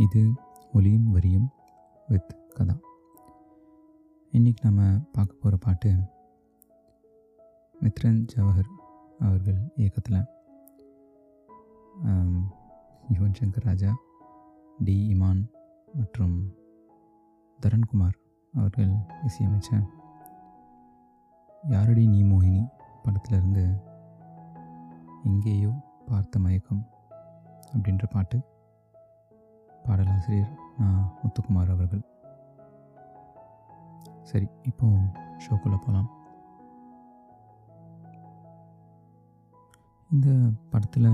இது ஒலியும் வரியும் வித் கதா. இன்றைக்கி நம்ம பார்க்க போகிற பாட்டு மித்ரன் ஜவஹர் அவர்கள் இயக்கத்தில் யுவன் சங்கர் ராஜா டி இமான் மற்றும் தரண்குமார் அவர்கள் இசையமைச்ச யாரடி நீ மோகினி படத்திலிருந்து எங்கேயோ பார்த்த மயக்கம் அப்படின்ற பாட்டு பாடலாசிரியர் நான் முத்துக்குமார் அவர்கள். சரி இப்போ ஷோக்குள்ளே போகலாம் இந்த படத்தில்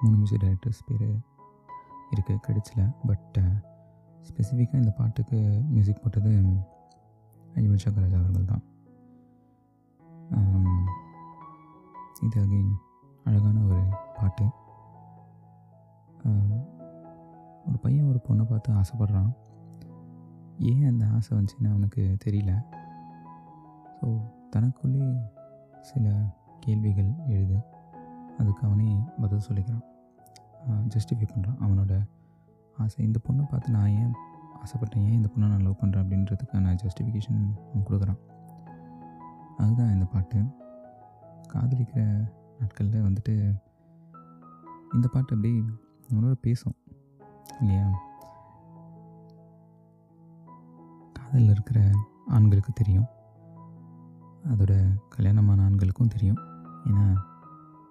மூணு மியூசிக் டைரக்டர்ஸ் பேர் இருக்குது கிடைச்சில பட் ஸ்பெசிஃபிக்காக இந்த பாட்டுக்கு மியூசிக் போட்டது யுவன் சங்கராஜ் அவர்கள் தான். இது அகெயின் அழகான ஒரு பாட்டு. ஒரு பையன் ஒரு பொண்ணை பார்த்து ஆசைப்பட்றான். ஏன் அந்த ஆசை வந்துச்சுன்னு அவனுக்கு தெரியல. ஸோ தனக்குள்ளே சில கேள்விகள் எழுது. அதுக்கு அவனே பதில் சொல்லிக்கிறான். ஜஸ்டிஃபை பண்ணுறான் அவனோட ஆசை இந்த பொண்ணை பார்த்து நான் ஏன் ஆசைப்பட்டேன்? ஏன் இந்த பொண்ணை நான் லவ் பண்ணுறேன் அப்படின்றதுக்கான ஜஸ்டிஃபிகேஷன் அவன் கொடுக்குறான். அதுதான் இந்த பாட்டு. காதலிக்கிற நாட்களில் வந்துட்டு இந்த பாட்டு அப்படியே நம்மளோட பேசும். இல்லையா? காதலில் இருக்கிற ஆண்களுக்கு தெரியும். அதோட கல்யாணமான ஆண்களுக்கும் தெரியும். ஏன்னா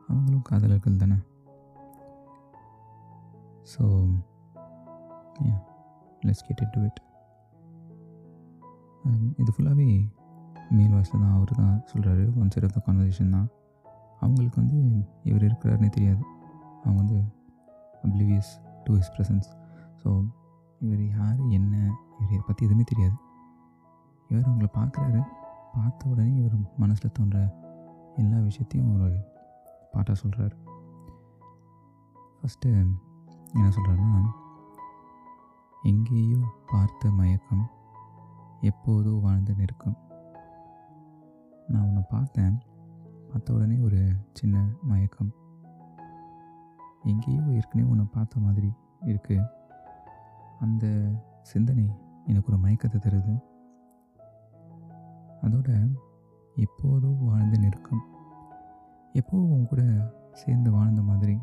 அவங்களும் காதலர்கள் தானே? So let's get it to it இது ஃபுல்லாகவே மேல் வாய்ஸில் தான் அவர் தான் சொல்கிறாரு one side of the conversation தான். அவங்களுக்கு வந்து இவர் இருக்கிறாருனே தெரியாது. அவங்க வந்து oblivious to his presence so இவர் யார் என்ன இவர் இதை பற்றி எதுவுமே தெரியாது. இவர் அவங்கள பார்க்குறாரு. பார்த்த உடனே இவர் மனசில் தோன்ற எல்லா விஷயத்தையும் ஒரு பாட்டாக சொல்கிறாரு ஃபஸ்ட்டு என்ன சொல்கிறாருன்னா எங்கேயோ பார்த்த மயக்கம் எப்போதோ வாழ்ந்து நிற்கும். நான் உன்னை பார்த்தேன். பார்த்த உடனே ஒரு சின்ன மயக்கம். எங்கேயோ ஏற்கனவே உன்னை பார்த்த மாதிரி இருக்குது அந்த சிந்தனை எனக்கு ஒரு மயக்கத்தை தருது. அதோட எப்போதோ வாழ்ந்து நிற்கும். எப்போ உன் கூட சேர்ந்து வாழ்ந்த மாதிரி?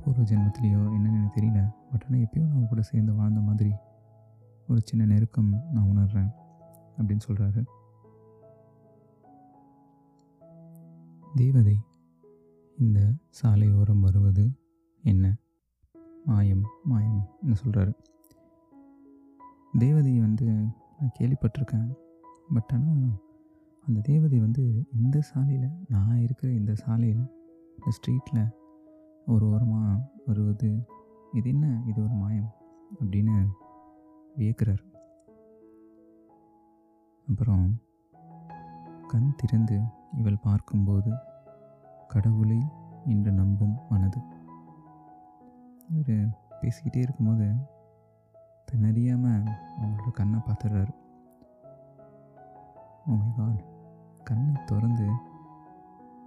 பூர்வ ஜென்மத்திலேயோ என்னன்னு எனக்கு தெரியல. பட் ஆனால் எப்பயோ நான் உன் கூட சேர்ந்து வாழ்ந்த மாதிரி ஒரு சின்ன நெருக்கம் நான் உணர்கிறேன் அப்படின்னு சொல்கிறாரு தேவதை இந்த சாலையோரம் வருவது என்ன? மாயம் மாயம் என்ன சொல்கிறாரு தேவதையை வந்து நான் கேள்விப்பட்டிருக்கேன். பட் ஆனால் அந்த தேவதை வந்து இந்த சாலையில் நான் இருக்கிற இந்த சாலையில் இந்த ஸ்ட்ரீட்டில் ஒரு ஓரமாக வருவது இது என்ன? இது ஒரு மாயம் அப்படின்னு வியக்கிறார். அப்புறம் கண் திறந்து இவள் பார்க்கும்போது கடவுளை என்று நம்பும் மனது. இவர் பேசிக்கிட்டே இருக்கும்போது தன்னறியாமல் அவங்களோட கண்ணை பார்த்துடுறாரு. Oh ஓ காட் கண்ணை திறந்து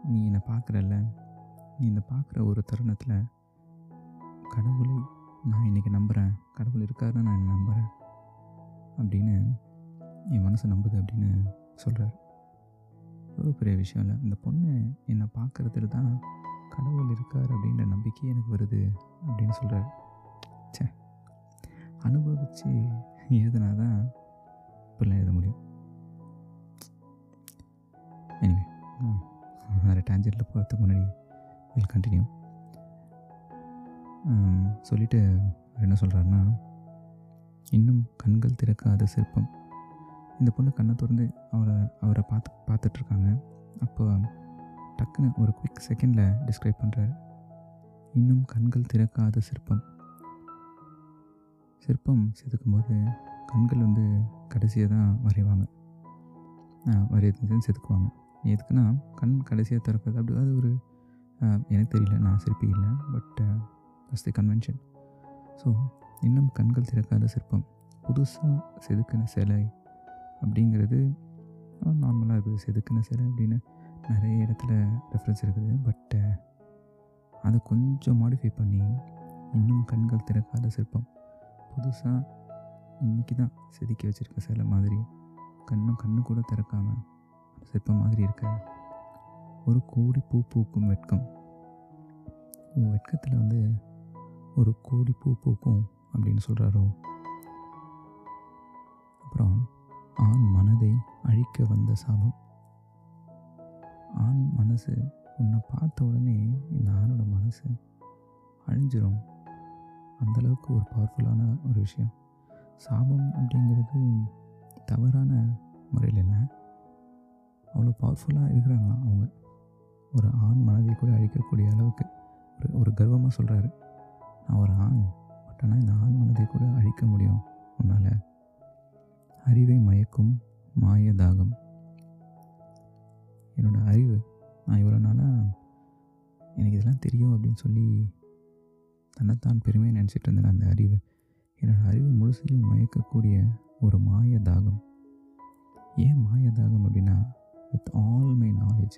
நீ என்னை பார்க்குறல்ல? நீ இந்த பார்க்குற ஒரு தருணத்தில் கடவுளை நான் இன்றைக்கி நம்புகிறேன் கடவுள் இருக்காருன்னு நான் என்னை நம்புகிறேன் அப்படின்னு என் மனசு நம்புது அப்படின்னு சொல்கிறார் எவ்வளோ பெரிய விஷயம் இல்லை. இந்த பொண்ணு என்னை பார்க்குறதுல தான் கடவுள் இருக்கார் அப்படின்ற நம்பிக்கை எனக்கு வருது அப்படின்னு சொல்கிறார் ச்சே. அனுபவித்து எழுதுனா தான் இப்படிலாம் எழுத முடியும். எனிவே வேறு டேஞ்சரில் போகிறதுக்கு முன்னாடி வில் கண்டினியூ சொல்லிட்டு அவர் என்ன சொல்கிறாருன்னா இன்னும் கண்கள் திறக்காத சிற்பம் இந்த பொண்ணு கண்ணை திறந்து அவரை அவரை பார்த்து பார்த்துட்ருக்காங்க. அப்போ டக்குன்னு ஒரு குவிக் செகண்டில் டிஸ்கிரைப் பண்ணுறாரு இன்னும் கண்கள் திறக்காத சிற்பம். சிற்பம் செதுக்கும்போது கண்கள் வந்து கடைசியாக தான் வரைவாங்க. வரையதுன்னு செதுக்குவாங்க. எதுக்குன்னா கண் கடைசியாக திறக்கிறது அப்படி அது ஒரு எனக்கு தெரியல நான் சிற்பி இல்லை but first the convention so இன்னும் கண்கள் திறக்காத சிற்பம். புதுசாக செதுக்கின சிலை அப்படிங்கிறது நார்மலாக இருக்குது. செதுக்கின சிலை அப்படின்னு நிறைய இடத்துல ரெஃபரன்ஸ் இருக்குது. பட்டு அதை கொஞ்சம் மாடிஃபை பண்ணி இன்னும் கண்கள் திறக்காத சிற்பம். புதுசாக இன்றைக்கி தான் செதுக்கி வச்சுருக்க சிலை மாதிரி கண்ணும் கண்ணு கூட திறக்காம சிற்பம் மாதிரி இருக்க ஒரு கோடி பூ பூக்கும் வெட்கம். உன் வெட்கத்தில் வந்து ஒரு கோடி பூ பூக்கும் அப்படின்னு சொல்கிறாரோ அப்புறம் ஆண் மனதை அழிக்க வந்த சாபம். ஆண் மனசு உன்னை பார்த்த உடனே இந்த ஆணோட மனசு அழிஞ்சிரும். அந்தளவுக்கு ஒரு பவர்ஃபுல்லான ஒரு விஷயம். சாபம் அப்படிங்கிறது தவறான முறையில் இல்லை. அவ்வளோ பவர்ஃபுல்லாக இருக்கிறாங்களாம் அவங்க. ஒரு ஆண் மனதை கூட அழிக்கக்கூடிய அளவுக்கு ஒரு ஒரு கர்வமாக சொல்கிறாரு நான் ஒரு ஆண் பட் ஆனால் இந்த ஆண் மனதை கூட அழிக்க முடியும் உன்னால். அறிவை மயக்கும் மாயதாகம். என்னோட அறிவு. நான் இவ்வளோ நாளாக எனக்கு இதெல்லாம் தெரியும் அப்படின்னு சொல்லி தன்னைத்தான் பெருமையை நினச்சிட்டு இருந்தேன். அந்த அறிவு. என்னோடய அறிவு முழுசையும் மயக்கக்கூடிய ஒரு மாய தாகம் ஏன் மாய தாகம் அப்படின்னா வித் ஆல் மை நாலேஜ்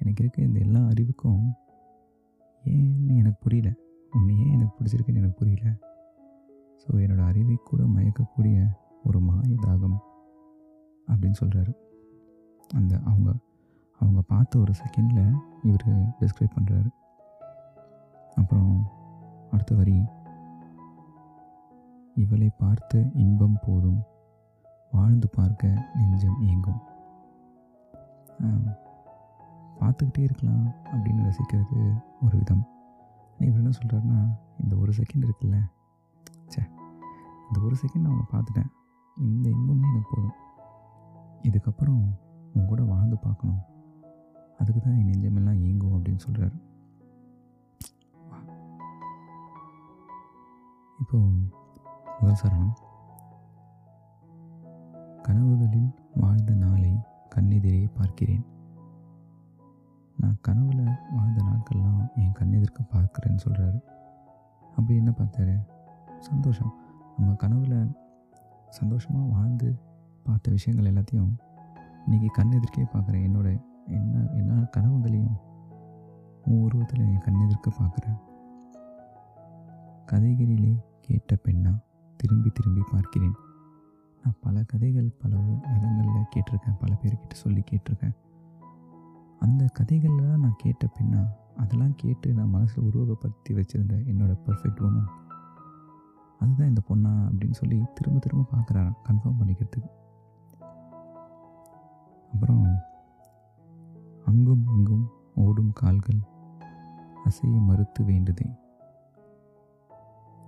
எனக்கு இருக்க இந்த எல்லா அறிவுக்கும் ஏன்னு எனக்கு புரியல. உன்னை ஏன் எனக்கு பிடிச்சிருக்குன்னு எனக்கு புரியல. ஸோ என்னோடய அறிவை கூட மயக்கக்கூடிய ஒரு மாய தாகம் அப்படின்னு சொல்கிறாரு அந்த அவங்க அவங்க பார்த்த ஒரு செகண்டில் இவர் டிஸ்கிரைப் பண்ணுறாரு அப்புறம் அடுத்த வரி இவளை பார்த்த இன்பம் போதும் வாழ்ந்து பார்க்க நெஞ்சம் இயங்கும் பார்த்துக்கிட்டே இருக்கலாம் அப்படின்னு ரசிக்கிறது ஒரு விதம். இவர் என்ன சொல்கிறாருன்னா இந்த ஒரு செகண்ட் இருக்குல்ல. சே இந்த ஒரு செகண்ட் நான் அவனை பார்த்துட்டேன். இந்த இன்பமே எனக்கு போதும். இதுக்கப்புறம் உன் கூட வாழ்ந்து பார்க்கணும். அதுக்கு தான் என் நெஞ்சமெல்லாம் இயங்கும் அப்படின்னு சொல்கிறாரு இப்போ முதல் சரணம். கனவுகளில் வாழ்ந்த நாளை கண்ணெதிரே பார்க்கிறேன். நான் கனவுல வாழ்ந்த நாட்கள்லாம் என் கண்ணெதிர்க்கு பார்க்குறேன்னு சொல்கிறாரு அப்படி என்ன பார்த்தாரு? சந்தோஷம். நம்ம கனவில் சந்தோஷமாக வாழ்ந்து பார்த்த விஷயங்கள் எல்லாத்தையும் இன்றைக்கி கண் எதிர்க்கே பார்க்குறேன் என்னோட என்ன என்ன கனவுகளையும் உன் உருவத்தில் என் கண் எதிர்க்க பார்க்குறேன் கதைகளிலே கேட்ட பெண்ணா திரும்பி திரும்பி பார்க்கிறேன். நான் பல கதைகள் பல இடங்களில் கேட்டிருக்கேன் பல பேர்கிட்ட சொல்லி கேட்டிருக்கேன். அந்த கதைகள்லாம் நான் கேட்ட பெண்ணா அதெல்லாம் கேட்டு நான் மனசில் உருவகப்படுத்தி வச்சுருந்தேன் என்னோடய பர்ஃபெக்ட் உமன் அதுதான் இந்த பொண்ணா அப்படின்னு சொல்லி திரும்ப திரும்ப பார்க்குறாராம். கன்ஃபார்ம் பண்ணிக்கிறதுக்கு. அப்புறம் அங்கும் இங்கும் ஓடும் கால்கள் அசைய மறுத்து வேண்டுதே.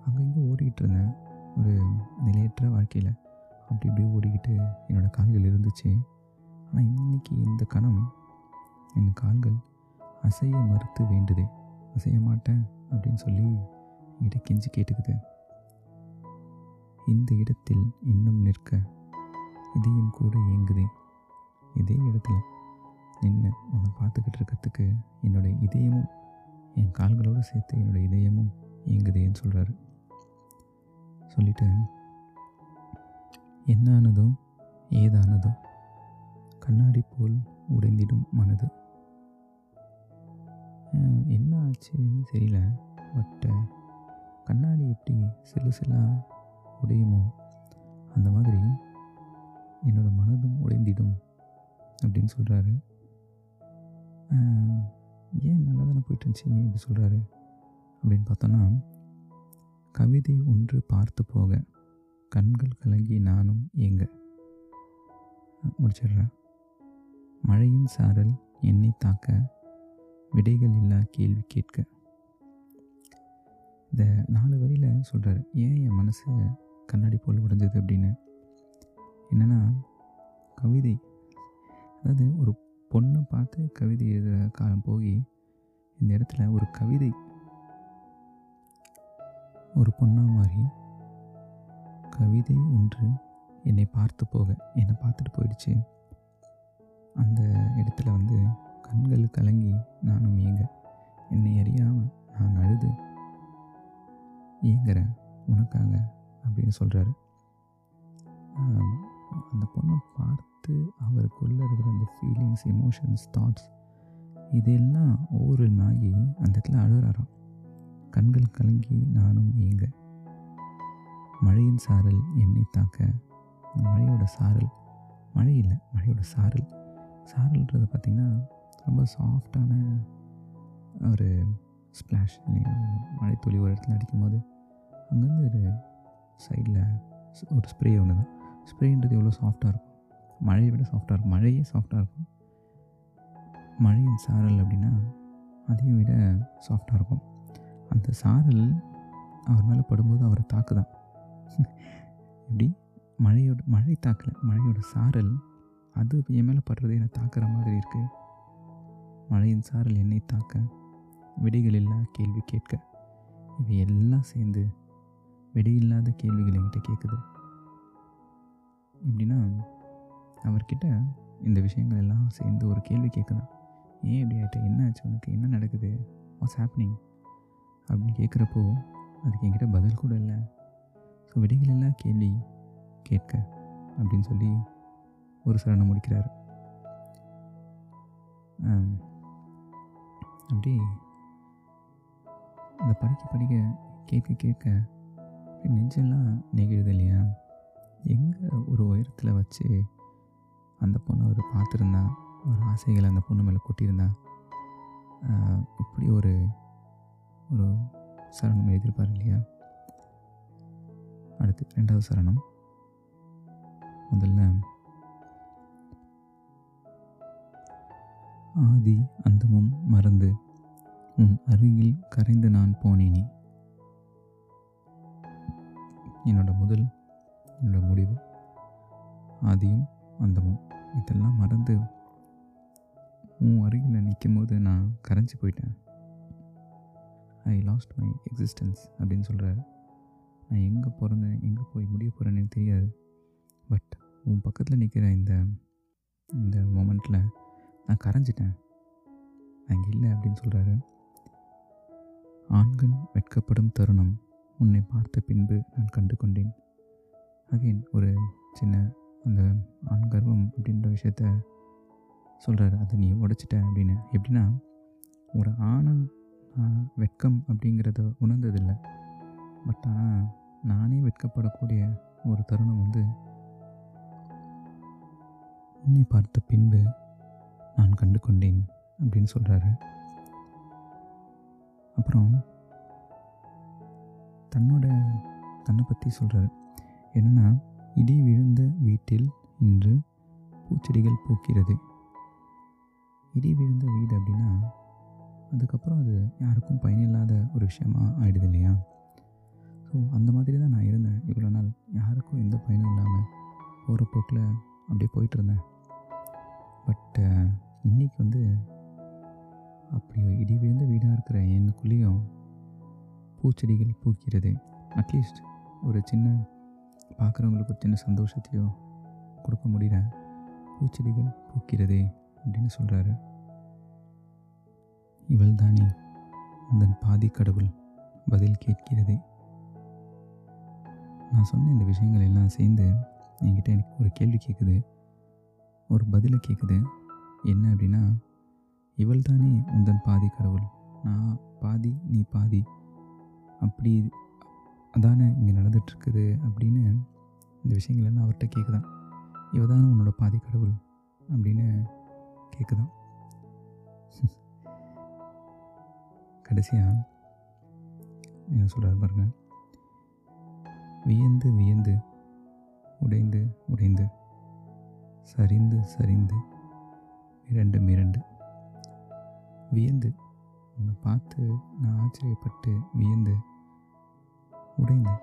அங்கங்கே ஓடிக்கிட்டு இருந்தேன். ஒரு நிலையற்ற வாழ்க்கையில் அப்படி இப்படியே ஓடிக்கிட்டு என்னோடய கால்கள் இருந்துச்சு. ஆனால் இன்றைக்கி இந்த கணம் என் கால்கள் அசைய மறுத்து வேண்டுதே. அசைய மாட்டேன் அப்படின்னு சொல்லி என்கிட்ட கெஞ்சி கேட்டுக்குது. இந்த இடத்தில் இன்னும் நிற்க. இதயம் கூட இயங்குதே இதே இடத்துல நின்று உன்னை பார்த்துக்கிட்டு இருக்கிறதுக்கு என்னுடைய இதயமும் என் கால்களோடு சேர்த்து என்னுடைய இதயமும் இயங்குதேன்னு சொல்கிறாரு சொல்லிட்டு என்னானதோ ஏதானதோ கண்ணாடி போல் உடைந்திடும் மனது. என்ன ஆச்சுன்னு தெரியல பட்டு கண்ணாடி எப்படி சிலு சிலாக உடையுமோ? அந்த மாதிரி என்னோடய மனதும் உடைந்திடும் அப்படின்னு சொல்கிறாரு ஏன் நல்லா தானே போயிட்டு இருந்துச்சு ஏன் இப்படி சொல்கிறாரு அப்படின்னு பார்த்தோன்னா கவிதை ஒன்று பார்த்து போக கண்கள் கலங்கி நானும் ஏங்க. முடிச்சிடுறேன் மழையின் சாரல் என்னை தாக்க விடைகள் இல்லா கேள்வி கேட்க. இந்த நாலு வரியில் சொல்கிறாரு ஏன் என் மனசை கண்ணாடி போல் உடைஞ்சது அப்படின்னு. என்னென்னா கவிதை. அதாவது ஒரு பொண்ணை பார்த்து கவிதை எழுதுகிற காலம் போய் இந்த இடத்துல ஒரு கவிதை ஒரு பொண்ணாக மாறி கவிதை ஒன்று என்னை பார்த்து போக என்னை பார்த்துட்டு போயிடுச்சு. அந்த இடத்துல வந்து கண்கள் கலங்கி நானும் ஏங்க என்னை அறியாமல் நான் அழுது ஏங்குறேன் உனக்காக அப்படின்னு சொல்கிறாரு அந்த பொண்ணை பார்த்து அவருக்குள்ளே இருக்கிற அந்த ஃபீலிங்ஸ் எமோஷன்ஸ் தாட்ஸ் இதெல்லாம் ஒவ்வொரு ஆகி அந்த இடத்துல அழுகிறாராம். கண்கள் கலங்கி நானும் ஏங்க. மழையின் சாரல் என்னை தாக்க. அந்த மழையோட சாரல். மழை இல்லை மழையோட சாரல். சாரல்ன்றது பார்த்திங்கன்னா ரொம்ப சாஃப்டான ஒரு ஸ்ப்ளாஷ் இல்லையா? மழை ஒரு இடத்துல அடிக்கும்போது. அங்கேருந்து ஒரு சைடில் ஒரு ஸ்ப்ரே ஒன்று தான். ஸ்ப்ரேன்றது எவ்வளோ சாஃப்டாக இருக்கும்? மழையை விட சாஃப்டாக இருக்கும். மழையே சாஃப்டாக இருக்கும். மழையின் சாரல் அப்படின்னா அதையும் விட சாஃப்டாக இருக்கும். அந்த சாரல் அவர் மேலே படும்போது அவரை தாக்குதான். எப்படி? மழையோட மழை தாக்கலை. மழையோட சாரல் அது என் மேலே படுறது என்னை தாக்குற மாதிரி இருக்குது மழையின் சாரல் என்னை தாக்க விடைகள் இல்லா கேள்வி கேட்க. இவை எல்லாம் சேர்ந்து விடையில்லாத கேள்விகள் என்கிட்ட கேட்குது. எப்படின்னா அவர்கிட்ட இந்த விஷயங்கள் எல்லாம் சேர்ந்து ஒரு கேள்வி கேட்குதான். ஏன் இப்படி ஆகிட்ட என்ன ஆச்சு? உனக்கு என்ன நடக்குது? வாட்ஸ் ஹேப்னிங் அப்படின்னு கேட்குறப்போ அதுக்கு என்கிட்ட பதில் கூட இல்லை. ஸோ விடைகள் எல்லாம் கேள்வி கேட்க அப்படின்னு சொல்லி ஒரு சரணம் முடிக்கிறார். அப்படி அதை படிக்க படிக்க கேட்க கேட்க நெஞ்செல்லாம் நெகிழுது இல்லையா? எங்கே ஒரு உயரத்தில் வச்சு அந்த பொண்ணை அவர் பார்த்துருந்தா? ஒரு ஆசைகளை அந்த பொண்ணு மேலே கொட்டியிருந்தா? இப்படி ஒரு ஒரு சரணம் எழுதியிருப்பார் இல்லையா? அடுத்து ரெண்டாவது சரணம். முதல்ல ஆதி அந்தமும் மறந்து உன் அருகில் கரைந்து நான் போனேனே. என்னோட முதல் என்னோட முடிவு ஆதியும் அந்தமும். இதெல்லாம் மறந்து உன் அருகில் நிற்கும் போது நான் கரைஞ்சி போயிட்டேன். ஐ லாஸ்ட் மை எக்ஸிஸ்டன்ஸ் அப்படின்னு சொல்கிறாரு நான் எங்கே பிறந்தேன் எங்கே போய் முடிய போகிறேன்னு தெரியாது. பட் உன் பக்கத்தில் நிற்கிற இந்த இந்த மொமெண்ட்டில் நான் கரைஞ்சிட்டேன். அங்கே இல்லை அப்படின்னு சொல்கிறாரு ஆண்கள் வெட்கப்படும் தருணம். உன்னை பார்த்த பின்பு நான் கண்டு கொண்டேன் அகைன் ஒரு சின்ன அந்த ஆண் கர்வம் அப்படின்ற விஷயத்த சொல்கிறாரு அதை நீ உடைச்சிட்ட அப்படின்னு. எப்படின்னா ஒரு ஆணை நான் வெட்கம் அப்படிங்கிறத உணர்ந்ததில்லை. பட் ஆனால் நானே வெட்கப்படக்கூடிய ஒரு தருணம் வந்து உன்னை பார்த்த பின்பு நான் கண்டு கொண்டேன் அப்படின்னு சொல்கிறாரு அப்புறம் தன்னோட தன்னை பற்றி சொல்கிறார் என்னென்னா இடி விழுந்த வீட்டில் இன்று பூச்செடிகள் பூக்கிறது. இடி விழுந்த வீடு அப்படின்னா அதுக்கப்புறம் அது யாருக்கும் பயனில்லாத ஒரு விஷயமா ஆயிடுது இல்லையா? ஸோ அந்த மாதிரி தான் நான் இருந்தேன். இவ்வளோ நாள் யாருக்கும் எந்த பயனும் இல்லாமல் போகிற போக்கில் அப்படியே போயிட்டுருந்தேன் பட்டு இன்றைக்கி வந்து அப்படி இடி விழுந்த வீடாக இருக்கிற எனக்குள்ளேயும் பூச்செடிகள் பூக்கிறது. அட்லீஸ்ட் ஒரு சின்ன பார்க்குறவங்களுக்கு ஒரு சின்ன சந்தோஷத்தையோ கொடுக்க முடியல. பூச்செடிகள் பூக்கிறதே அப்படின்னு சொல்கிறாரு இவள் தானே உந்தன் பாதி கடவுள் பதில் கேட்கிறதே. நான் சொன்ன இந்த விஷயங்கள் எல்லாம் சேர்ந்து என்கிட்ட எனக்கு ஒரு கேள்வி கேட்குது ஒரு பதிலை கேட்குது என்ன அப்படின்னா இவள் தானே உந்தன் பாதி கடவுள். நான் பாதி நீ பாதி அப்படி அதானே இங்கே நடந்துகிட்ருக்குது அப்படின்னு இந்த விஷயங்களெல்லாம் அவர்கிட்ட கேட்குதான். இவ தானே உன்னோட பாதி கடவுள் அப்படின்னு கேட்குதான். கடைசியாக என்ன சொல்கிறாரு பாருங்க. வியந்து வியந்து உடைந்து உடைந்து சரிந்து சரிந்து மிரண்டு மிரண்டு வியந்து உன்னை பார்த்து நான் ஆச்சரியப்பட்டு வியந்து உடைந்து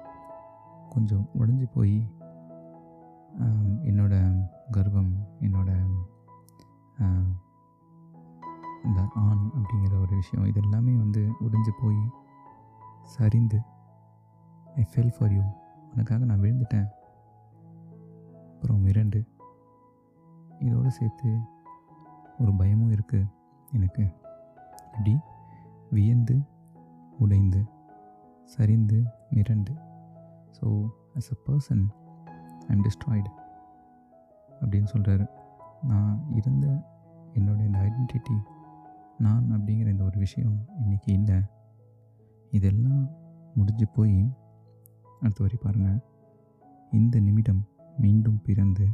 கொஞ்சம் உடைஞ்சு போய் என்னோட கர்வம் என்னோட இந்த ஆண் அப்படிங்கிற ஒரு விஷயம் இது எல்லாமே வந்து உடைஞ்சு போய் சரிந்து ஐ ஃபெல் ஃபார் யூ உனக்காக நான் விழுந்துட்டேன். அப்புறம் மிரண்டு இதோடு சேர்த்து ஒரு பயமும் இருக்குது எனக்கு. அப்படி வியந்து உடைந்து சரிந்து மிரண்டு. So as a person I'm destroyed அப்படின்னு சொல்கிறாரு நான் இருந்த என்னோட இந்த ஐடென்டிட்டி நான் அப்படிங்கிற இந்த ஒரு விஷயம் இன்றைக்கி இல்லை. இதெல்லாம் முடிஞ்சு போய் அடுத்த வரை பாருங்கள் இந்த நிமிடம் மீண்டும் பிறந்து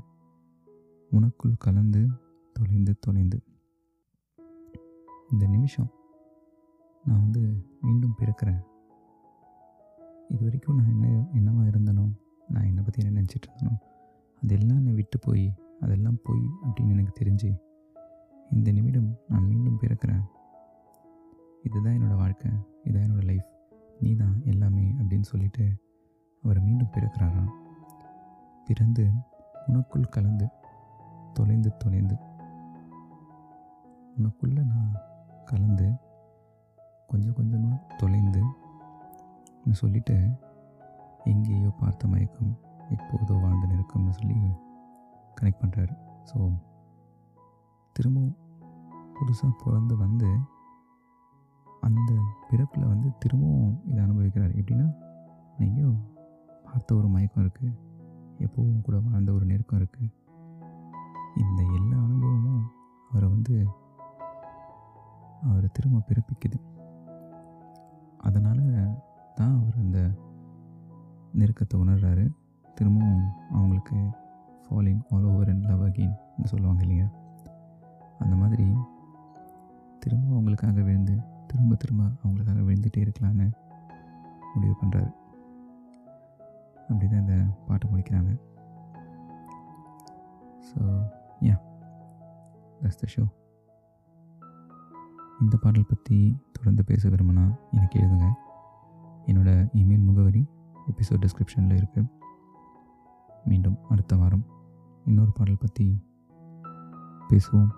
உனக்குள் கலந்து தொலைந்து தொலைந்து. இந்த நிமிஷம் நான் வந்து மீண்டும் பிறக்கிறேன். இது வரைக்கும் நான் என்ன என்னவாக இருந்தனோ நான் என்னை பற்றி என்ன நினச்சிட்டு இருந்தனோ அதெல்லாம் என்னை விட்டு போய் அதெல்லாம் போய் அப்படின்னு எனக்கு தெரிஞ்சு இந்த நிமிடம் நான் மீண்டும் பிறக்கிறேன். இதுதான் என்னோடய வாழ்க்கை இதுதான் என்னோடய லைஃப் நீ தான் எல்லாமே அப்படின்னு சொல்லிட்டு அவர் மீண்டும் பிறக்கிறாராம். பிறந்து உனக்குள் கலந்து தொலைந்து தொலைந்து உனக்குள்ளே நான் கலந்து கொஞ்சம் கொஞ்சமாக தொலைந்து சொல்லிட்டு எங்கேயோ பார்த்த மயக்கம் எப்போதோ வாழ்ந்து நிற்கும்னு சொல்லி கனெக்ட் பண்ணுறாரு ஸோ திரும்பவும் புதுசாக பிறந்து வந்து அந்த பிறப்பில் வந்து திரும்பவும் இதை அனுபவிக்கிறார். எப்படின்னா நீங்கள் பார்த்த ஒரு மயக்கம் இருக்குது எப்போவும் கூட வாழ்ந்த ஒரு நெருக்கம் இருக்குது இந்த எல்லா அனுபவமும் அவரை வந்து அவரை திரும்ப பிறப்பிக்குது. அதனால் தான் அவர் அந்த நெருக்கத்தை உணர்றாரு. திரும்பவும் அவங்களுக்கு falling all over and love அகெயின்னு சொல்லுவாங்க இல்லையா? அந்த மாதிரி திரும்ப அவங்களுக்காக விழுந்து திரும்ப திரும்ப அவங்களுக்காக விழுந்துகிட்டே இருக்கலான்னு முடிவு பண்ணுறாரு அப்படி தான் இந்த பாட்டு முடிக்கிறாங்க. So yeah that's the show இந்த பாடல் பற்றி தொடர்ந்து பேச விரும்பினா எனக்கு எழுதுங்க. என்னோடய இமெயில் முகவரி எபிசோட் டிஸ்கிரிப்ஷனில் இருக்குது மீண்டும் அடுத்த வாரம் இன்னொரு பாடல் பற்றி பேசுவோம்.